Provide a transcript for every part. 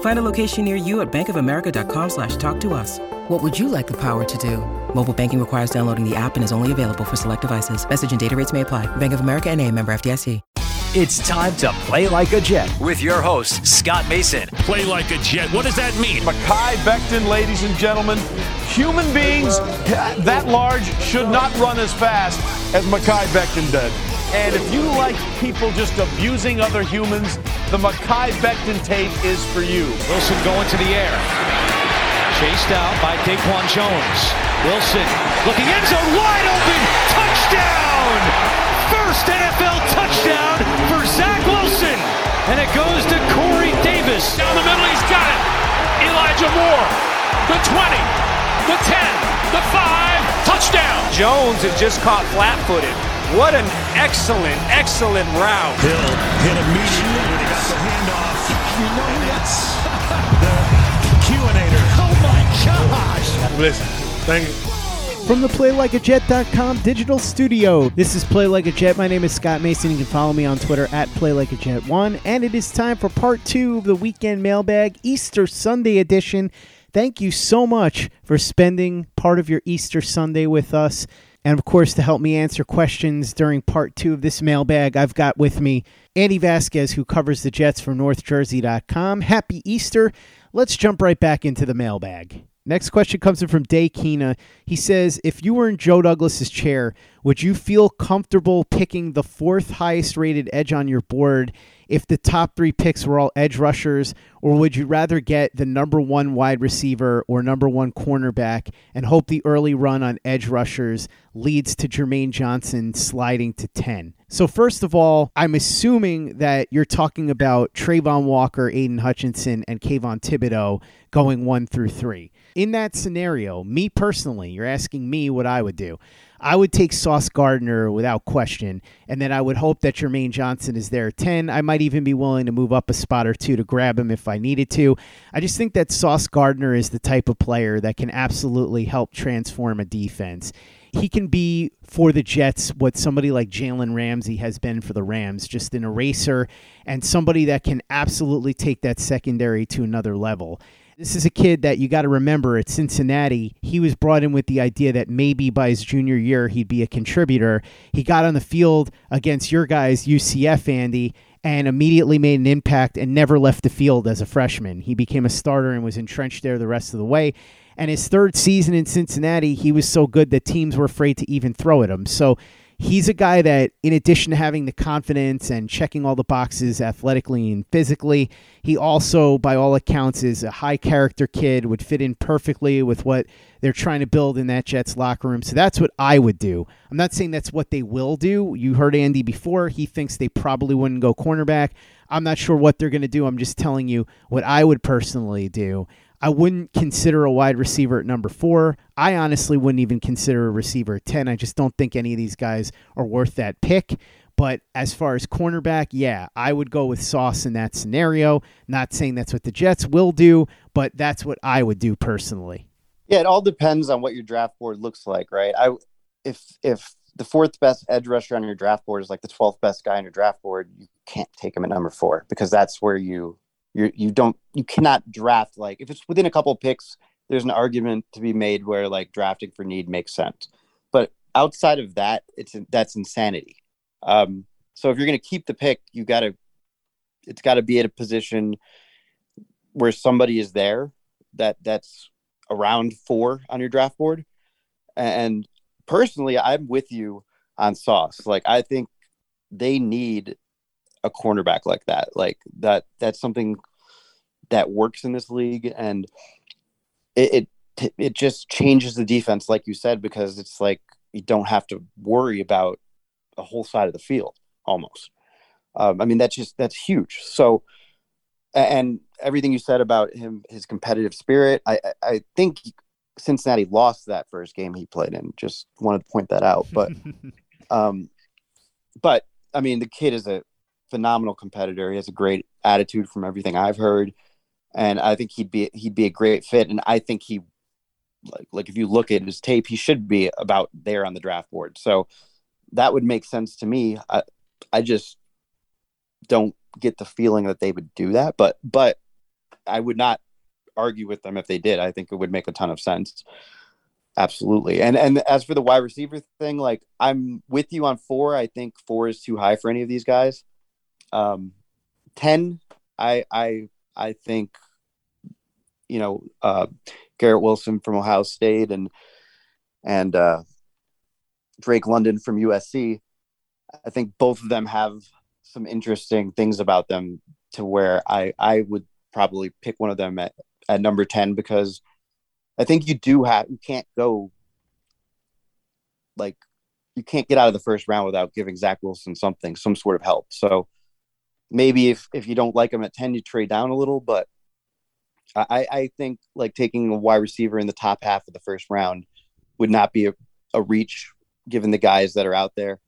Find a location near you at bankofamerica.com slash talk to us. What would you like the power to do? Mobile banking requires downloading the app and is only available for select devices. Message and data rates may apply. Bank of America and a member FDIC. It's time to play like a Jet with your host, Scott Mason. Play like a Jet. What does that mean? Mekhi Becton, ladies and gentlemen. Human beings that large should not run as fast as Mekhi Becton did. And if you like people just abusing other humans, the Mekhi Becton tape is for you. Wilson going to the air. Chased out by Daquan Jones. Wilson looking end zone wide open. Touchdown! First NFL touchdown for Zach Wilson. And it goes to Corey Davis. Down the middle, he's got it. Elijah Moore. The 20, the 10, the 5, touchdown. Jones is just caught flat footed. What an excellent, excellent route. Hill hit immediately when he got the handoff. You know and it's the Q-inator. Oh my gosh. Listen, thank you. From the PlayLikeAJet.com digital studio, this is Play Like a Jet. My name is Scott Mason. You can follow me on Twitter at PlayLikeAJet1. And it is time for part two of the weekend mailbag, Easter Sunday edition. Thank you so much for spending part of your Easter Sunday with us. And of course, to help me answer questions during part two of this mailbag, I've got with me Andy Vasquez, who covers the Jets for NorthJersey.com. Happy Easter. Let's jump right back into the mailbag. Next question comes in from Day Keena. He says, If you were in Joe Douglas's chair, would you feel comfortable picking the fourth highest rated edge on your board if the top three picks were all edge rushers, or would you rather get the number one wide receiver or number one cornerback and hope the early run on edge rushers leads to Jermaine Johnson sliding to 10? So, first of all, I'm assuming that you're talking about Travon Walker, Aidan Hutchinson, and Kayvon Thibodeaux going one through three. In that scenario, me personally, you're asking me what I would do. I would take Sauce Gardner without question, and then I would hope that Jermaine Johnson is there at 10. I might even be willing to move up a spot or two to grab him if I needed to. I just think that Sauce Gardner is the type of player that can absolutely help transform a defense. He can be for the Jets what somebody like Jalen Ramsey has been for the Rams, just an eraser and somebody that can absolutely take that secondary to another level. This is a kid that you got to remember at Cincinnati. He was brought in with the idea that maybe by his junior year he'd be a contributor. He got on the field against your guys, UCF, Andy, and immediately made an impact and never left the field as a freshman. He became a starter and was entrenched there the rest of the way. And his third season in Cincinnati, he was so good that teams were afraid to even throw at him. So he's a guy that, in addition to having the confidence and checking all the boxes athletically and physically, he also, by all accounts, is a high character kid, would fit in perfectly with what they're trying to build in that Jets locker room. So that's what I would do. I'm not saying that's what they will do. You heard Andy before. He thinks they probably wouldn't go cornerback. I'm not sure what they're going to do. I'm just telling you what I would personally do. I wouldn't consider a wide receiver at number four. I honestly wouldn't even consider a receiver at 10. I just don't think any of these guys are worth that pick. But as far as cornerback, yeah, I would go with Sauce in that scenario. Not saying that's what the Jets will do, but that's what I would do personally. Yeah, it all depends on what your draft board looks like, right? I if if the fourth best edge rusher on your draft board is like the 12th best guy on your draft board, you can't take him at number four because that's where you you you don't you cannot draft like if it's within a couple picks, there's an argument to be made where like drafting for need makes sense. But outside of that, it's that's insanity. Um, so if you're going to keep the pick, you got to it's got to be at a position where somebody is there that that's around four on your draft board. And personally, I'm with you on Sauce. Like I think they need a cornerback like that. Like that that's something that works in this league and it, it it just changes the defense like you said because it's like you don't have to worry about a whole side of the field almost. Um, I mean that's just that's huge. So and everything you said about him, his competitive spirit, I, I think Cincinnati lost that first game he played in. Just wanted to point that out. But, um, but I mean, the kid is a phenomenal competitor. He has a great attitude from everything I've heard, and I think he'd be he'd be a great fit. And I think he, like like if you look at his tape, he should be about there on the draft board. So that would make sense to me. I I just don't get the feeling that they would do that, but but I would not argue with them if they did. I think it would make a ton of sense. Absolutely. And and as for the wide receiver thing, like I'm with you on four. I think four is too high for any of these guys. Um, ten, I I I think you know uh, Garrett Wilson from Ohio State and and uh, Drake London from USC. I think both of them have some interesting things about them to where I I would probably pick one of them at, at number 10 because I think you do have you can't go like you can't get out of the first round without giving Zach Wilson something, some sort of help. So maybe if if you don't like him at 10, you trade down a little, but I, I think like taking a wide receiver in the top half of the first round would not be a, a reach given the guys that are out there.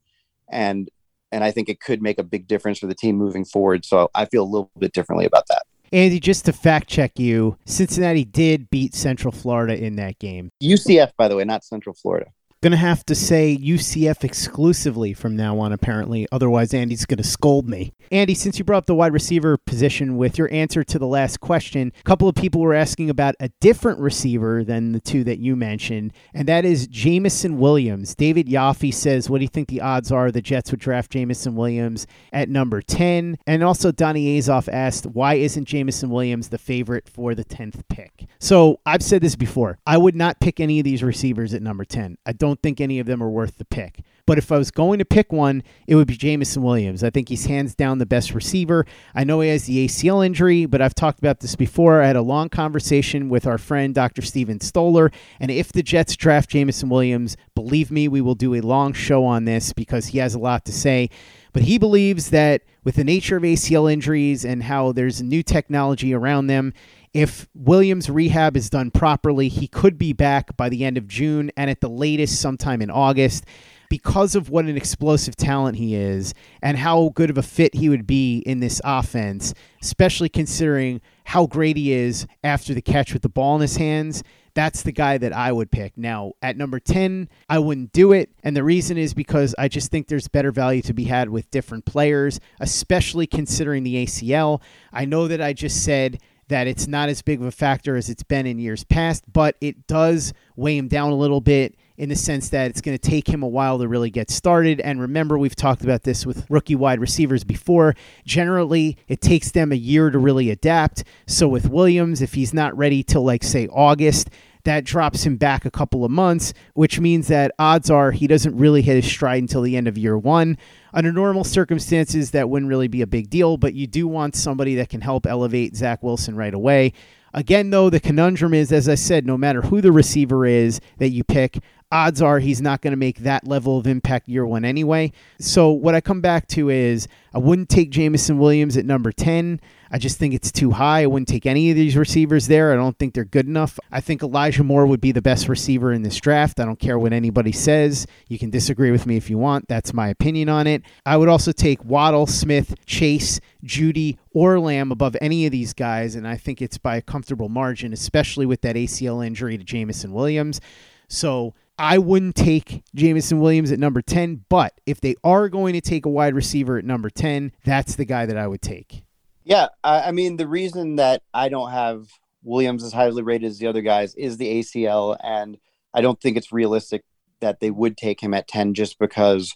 And and I think it could make a big difference for the team moving forward. So I feel a little bit differently about that. Andy, just to fact check you, Cincinnati did beat Central Florida in that game. UCF, by the way, not Central Florida. Gonna have to say UCF exclusively from now on, apparently. Otherwise, Andy's gonna scold me. Andy, since you brought up the wide receiver position with your answer to the last question, a couple of people were asking about a different receiver than the two that you mentioned, and that is Jameson Williams. David Yaffe says, What do you think the odds are the Jets would draft Jameson Williams at number 10? And also, Donnie Azoff asked, Why isn't Jameson Williams the favorite for the 10th pick? So I've said this before. I would not pick any of these receivers at number 10. I don't don't think any of them are worth the pick. But if I was going to pick one, it would be Jameson Williams. I think he's hands down the best receiver. I know he has the ACL injury, but I've talked about this before. I had a long conversation with our friend Dr. Steven Stoller, and if the Jets draft Jameson Williams, believe me, we will do a long show on this because he has a lot to say. But he believes that with the nature of ACL injuries and how there's new technology around them, if Williams' rehab is done properly, he could be back by the end of June and at the latest sometime in August. Because of what an explosive talent he is and how good of a fit he would be in this offense, especially considering how great he is after the catch with the ball in his hands, that's the guy that I would pick. Now, at number 10, I wouldn't do it. And the reason is because I just think there's better value to be had with different players, especially considering the ACL. I know that I just said that it's not as big of a factor as it's been in years past, but it does weigh him down a little bit in the sense that it's going to take him a while to really get started. And remember, we've talked about this with rookie wide receivers before. Generally, it takes them a year to really adapt. So with Williams, if he's not ready till like, say, August, that drops him back a couple of months, which means that odds are he doesn't really hit his stride until the end of year one. Under normal circumstances, that wouldn't really be a big deal, but you do want somebody that can help elevate Zach Wilson right away. Again, though, the conundrum is, as I said, no matter who the receiver is that you pick, odds are he's not going to make that level of impact year one anyway. So, what I come back to is I wouldn't take Jameson Williams at number 10. I just think it's too high. I wouldn't take any of these receivers there. I don't think they're good enough. I think Elijah Moore would be the best receiver in this draft. I don't care what anybody says. You can disagree with me if you want. That's my opinion on it. I would also take Waddle, Smith, Chase, Jeudy, or Lamb above any of these guys, and I think it's by a comfortable margin, especially with that ACL injury to Jameson Williams. So I wouldn't take Jameson Williams at number 10, but if they are going to take a wide receiver at number 10, that's the guy that I would take. Yeah, I, I mean the reason that I don't have Williams as highly rated as the other guys is the ACL, and I don't think it's realistic that they would take him at 10 just because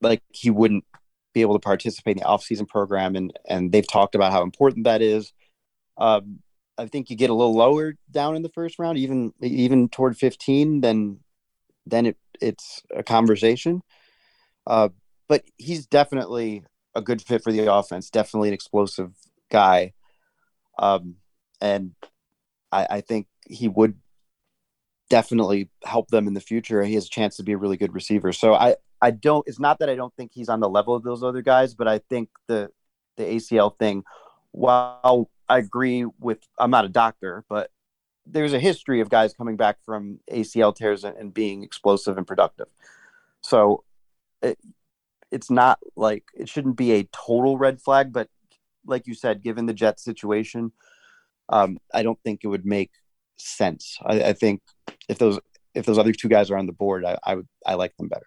like he wouldn't be able to participate in the offseason program and and they've talked about how important that is. Um, I think you get a little lower down in the first round, even even toward 15, then then it it's a conversation. Uh, but he's definitely a good fit for the offense. Definitely an explosive guy, um, and I, I think he would definitely help them in the future. He has a chance to be a really good receiver. So I I don't. It's not that I don't think he's on the level of those other guys, but I think the the ACL thing. While I agree with, I'm not a doctor, but there's a history of guys coming back from ACL tears and, and being explosive and productive. So it, it's not like it shouldn't be a total red flag, but like you said, given the Jets situation, um, I don't think it would make sense. I, I, think if those if those other two guys are on the board, I, I would I like them better.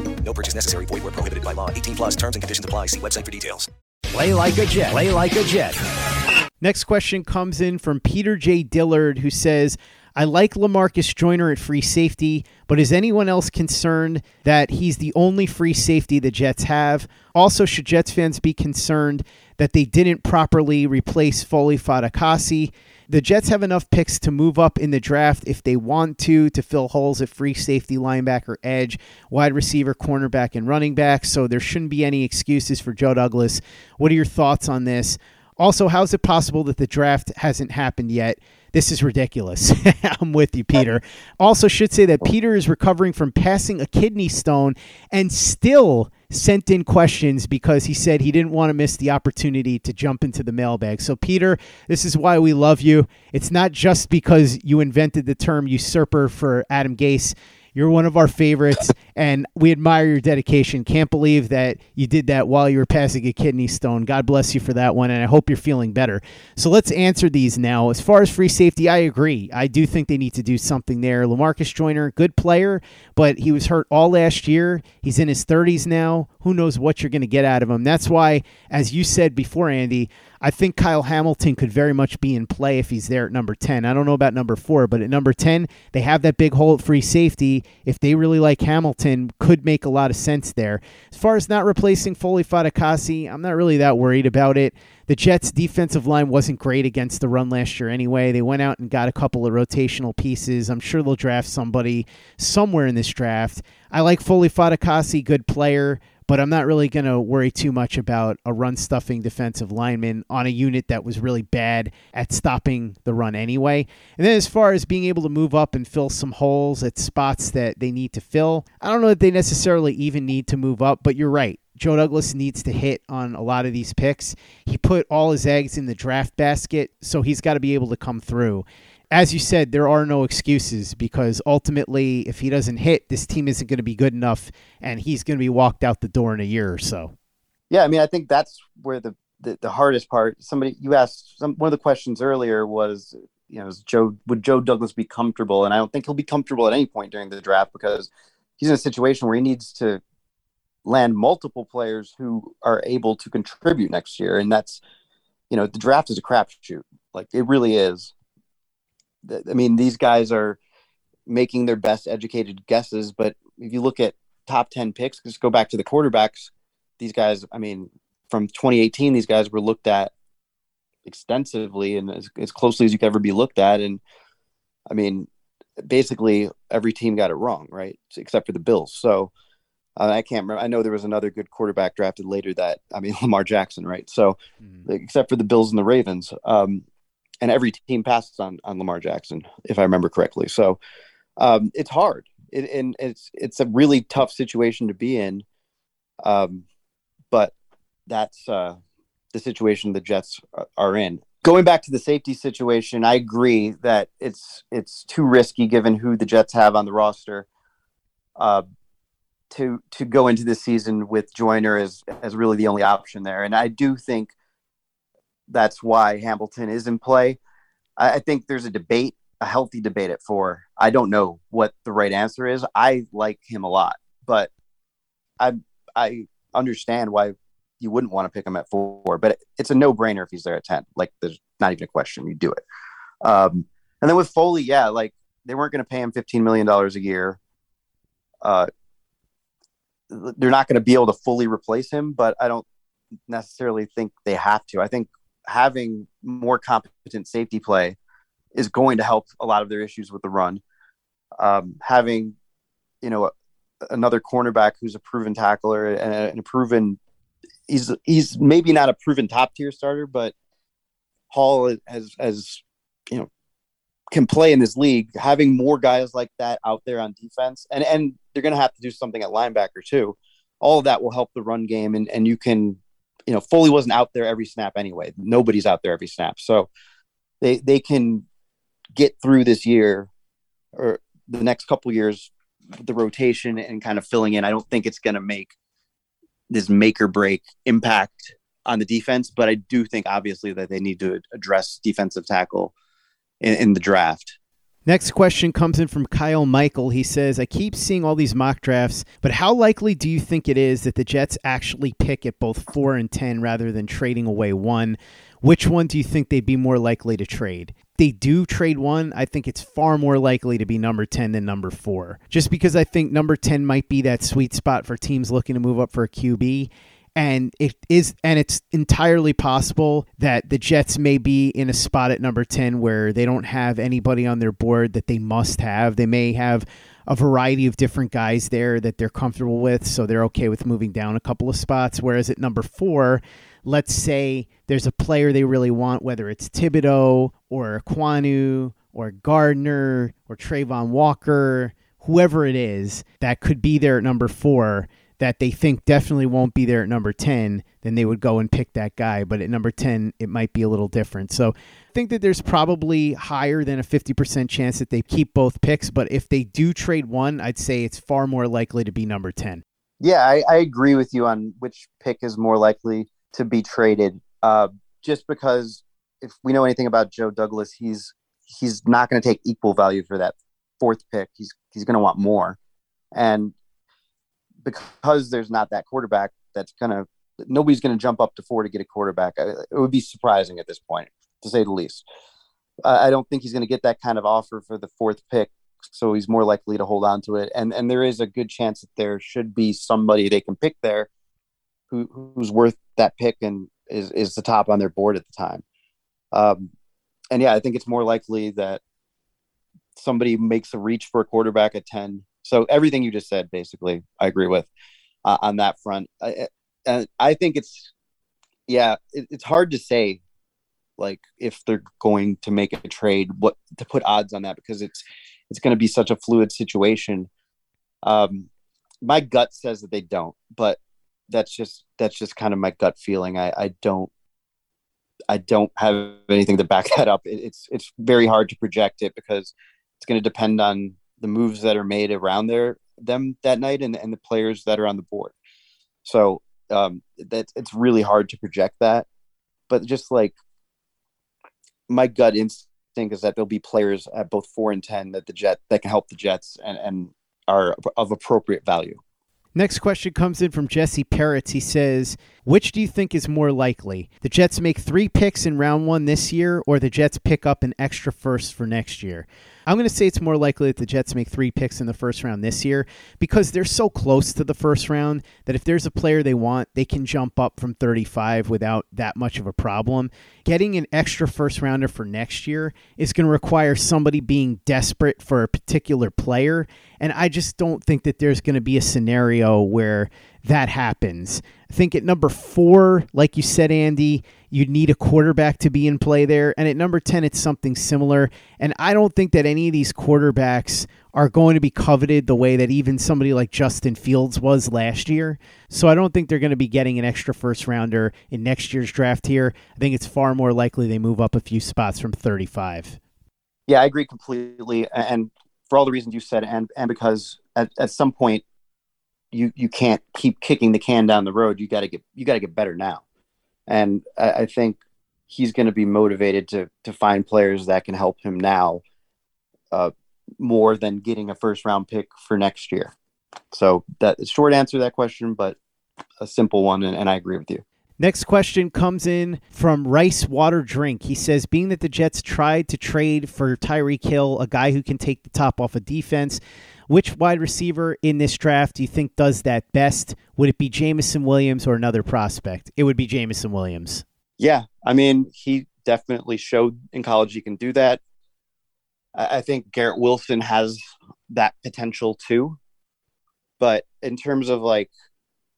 No purchase necessary. Void were prohibited by law. 18 plus terms and conditions apply. See website for details. Play like a Jet. Play like a Jet. Next question comes in from Peter J. Dillard, who says, I like Lamarcus Joyner at free safety, but is anyone else concerned that he's the only free safety the Jets have? Also, should Jets fans be concerned that they didn't properly replace Foley Fatukasi? The Jets have enough picks to move up in the draft if they want to, to fill holes at free safety, linebacker, edge, wide receiver, cornerback, and running back. So there shouldn't be any excuses for Joe Douglas. What are your thoughts on this? Also, how's it possible that the draft hasn't happened yet? This is ridiculous. I'm with you, Peter. Also, should say that Peter is recovering from passing a kidney stone and still sent in questions because he said he didn't want to miss the opportunity to jump into the mailbag. So, Peter, this is why we love you. It's not just because you invented the term usurper for Adam Gase. You're one of our favorites, and we admire your dedication. Can't believe that you did that while you were passing a kidney stone. God bless you for that one, and I hope you're feeling better. So let's answer these now. As far as free safety, I agree. I do think they need to do something there. Lamarcus Joyner, good player, but he was hurt all last year. He's in his 30s now. Who knows what you're going to get out of him? That's why, as you said before, Andy, I think Kyle Hamilton could very much be in play if he's there at number 10. I don't know about number 4, but at number 10, they have that big hole at free safety. If they really like Hamilton, could make a lot of sense there. As far as not replacing Foley Fatukasi, I'm not really that worried about it. The Jets' defensive line wasn't great against the run last year anyway. They went out and got a couple of rotational pieces. I'm sure they'll draft somebody somewhere in this draft. I like Foley Fatukasi, good player, but I'm not really going to worry too much about a run stuffing defensive lineman on a unit that was really bad at stopping the run anyway. And then as far as being able to move up and fill some holes at spots that they need to fill, I don't know that they necessarily even need to move up, but you're right. Joe Douglas needs to hit on a lot of these picks. He put all his eggs in the draft basket, so he's got to be able to come through. As you said, there are no excuses because ultimately, if he doesn't hit, this team isn't going to be good enough, and he's going to be walked out the door in a year or so. Yeah, I mean, I think that's where the the, the hardest part. Somebody you asked some, one of the questions earlier was, you know, is Joe would Joe Douglas be comfortable? And I don't think he'll be comfortable at any point during the draft because he's in a situation where he needs to land multiple players who are able to contribute next year. And that's, you know, the draft is a crapshoot. Like it really is. I mean, these guys are making their best educated guesses, but if you look at top 10 picks, just go back to the quarterbacks, these guys, I mean, from 2018, these guys were looked at extensively and as, as closely as you could ever be looked at. And I mean, basically every team got it wrong, right? Except for the Bills. So, uh, I can't remember. I know there was another good quarterback drafted later that I mean Lamar Jackson, right? So, mm. except for the Bills and the Ravens, um, and every team passes on on Lamar Jackson, if I remember correctly. So, um, it's hard, it, and it's it's a really tough situation to be in. Um, but that's uh, the situation the Jets are in. Going back to the safety situation, I agree that it's it's too risky given who the Jets have on the roster. Uh, to to go into this season with Joyner as as really the only option there, and I do think that's why Hamilton is in play. I, I think there's a debate, a healthy debate at four. I don't know what the right answer is. I like him a lot, but I I understand why you wouldn't want to pick him at four, but it's a no brainer if he's there at ten. Like there's not even a question. You do it. Um, and then with Foley, yeah, like they weren't going to pay him fifteen million dollars a year. Uh, they're not going to be able to fully replace him, but I don't necessarily think they have to. I think having more competent safety play is going to help a lot of their issues with the run. Um, having, you know, another cornerback who's a proven tackler and a, and a proven, he's he's maybe not a proven top tier starter, but Hall has has you know can play in this league. Having more guys like that out there on defense, and and they're going to have to do something at linebacker too. All of that will help the run game, and and you can, you know, Foley wasn't out there every snap anyway. Nobody's out there every snap, so they they can get through this year or the next couple years the rotation and kind of filling in. I don't think it's going to make this make or break impact on the defense, but I do think obviously that they need to address defensive tackle in, in the draft. Next question comes in from Kyle Michael. He says, I keep seeing all these mock drafts, but how likely do you think it is that the Jets actually pick at both 4 and 10 rather than trading away one? Which one do you think they'd be more likely to trade? they do trade one, I think it's far more likely to be number 10 than number 4. Just because I think number 10 might be that sweet spot for teams looking to move up for a QB and it is and it's entirely possible that the Jets may be in a spot at number 10 where they don't have anybody on their board that they must have. They may have a variety of different guys there that they're comfortable with, so they're okay with moving down a couple of spots. Whereas at number four, let's say there's a player they really want, whether it's Thibodeaux or Ekwonu or Gardner or Travon Walker, whoever it is that could be there at number four that they think definitely won't be there at number 10, then they would go and pick that guy. But at number 10, it might be a little different. So I think that there's probably higher than a 50% chance that they keep both picks. But if they do trade one, I'd say it's far more likely to be number 10. Yeah, I, I agree with you on which pick is more likely to be traded. Uh, just because if we know anything about Joe Douglas, he's he's not going to take equal value for that fourth pick. He's he's going to want more. And because there's not that quarterback that's going to nobody's going to jump up to four to get a quarterback. It would be surprising at this point, to say the least. I don't think he's going to get that kind of offer for the fourth pick, so he's more likely to hold on to it. And and there is a good chance that there should be somebody they can pick there, who who's worth that pick and is is the top on their board at the time. Um, and yeah, I think it's more likely that somebody makes a reach for a quarterback at ten. So everything you just said, basically, I agree with uh, on that front. I, I think it's yeah, it, it's hard to say like if they're going to make a trade, what to put odds on that because it's it's going to be such a fluid situation. Um, my gut says that they don't, but that's just that's just kind of my gut feeling. I, I don't I don't have anything to back that up. It, it's it's very hard to project it because it's going to depend on the moves that are made around there them that night and, and the players that are on the board. So um, that it's really hard to project that. But just like my gut instinct is that there'll be players at both four and ten that the jet that can help the Jets and and are of appropriate value. Next question comes in from Jesse Peretz. He says, Which do you think is more likely? The Jets make three picks in round one this year, or the Jets pick up an extra first for next year? I'm going to say it's more likely that the Jets make three picks in the first round this year because they're so close to the first round that if there's a player they want, they can jump up from 35 without that much of a problem. Getting an extra first rounder for next year is going to require somebody being desperate for a particular player. And I just don't think that there's going to be a scenario where that happens. I think at number four, like you said, Andy, you'd need a quarterback to be in play there. And at number 10, it's something similar. And I don't think that any of these quarterbacks are going to be coveted the way that even somebody like Justin Fields was last year. So I don't think they're going to be getting an extra first rounder in next year's draft here. I think it's far more likely they move up a few spots from 35. Yeah, I agree completely. And for all the reasons you said, and, and because at, at some point, you you can't keep kicking the can down the road. You got to get you got to get better now, and I, I think he's going to be motivated to to find players that can help him now, uh, more than getting a first round pick for next year. So that short answer to that question, but a simple one, and, and I agree with you. Next question comes in from Rice Water Drink. He says, being that the Jets tried to trade for Tyreek Hill, a guy who can take the top off of defense, which wide receiver in this draft do you think does that best? Would it be Jameson Williams or another prospect? It would be Jameson Williams. Yeah. I mean, he definitely showed in college he can do that. I think Garrett Wilson has that potential too. But in terms of like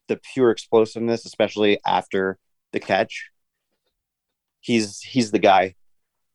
the pure explosiveness, especially after the catch, he's he's the guy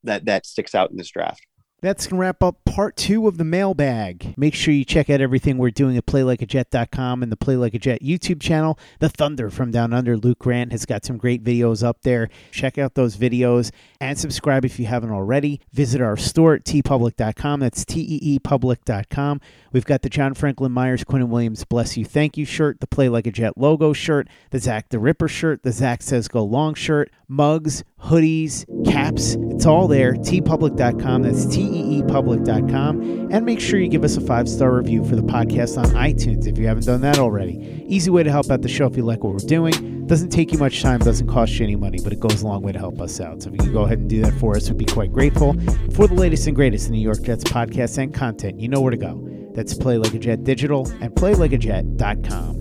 that that sticks out in this draft. That's going to wrap up part two of the mailbag. Make sure you check out everything we're doing at playlikeajet.com and the Play Like a Jet YouTube channel. The Thunder from Down Under, Luke Grant, has got some great videos up there. Check out those videos and subscribe if you haven't already. Visit our store at teepublic.com. That's T-E-E-public.com. We've got the John Franklin Myers, Quinnen Williams, Bless You, Thank You shirt, the Play Like a Jet logo shirt, the Zach the Ripper shirt, the Zach Says Go Long shirt, mugs, hoodies, caps. It's all there. teepublic.com. That's T-E-E-public.com. And make sure you give us a five-star review for the podcast on iTunes if you haven't done that already. Easy way to help out the show if you like what we're doing. Doesn't take you much time, doesn't cost you any money, but it goes a long way to help us out. So if you could go ahead and do that for us, we'd be quite grateful. For the latest and greatest in New York Jets podcasts and content, you know where to go. That's Play Like a Jet Digital and PlayLikeAJet.com.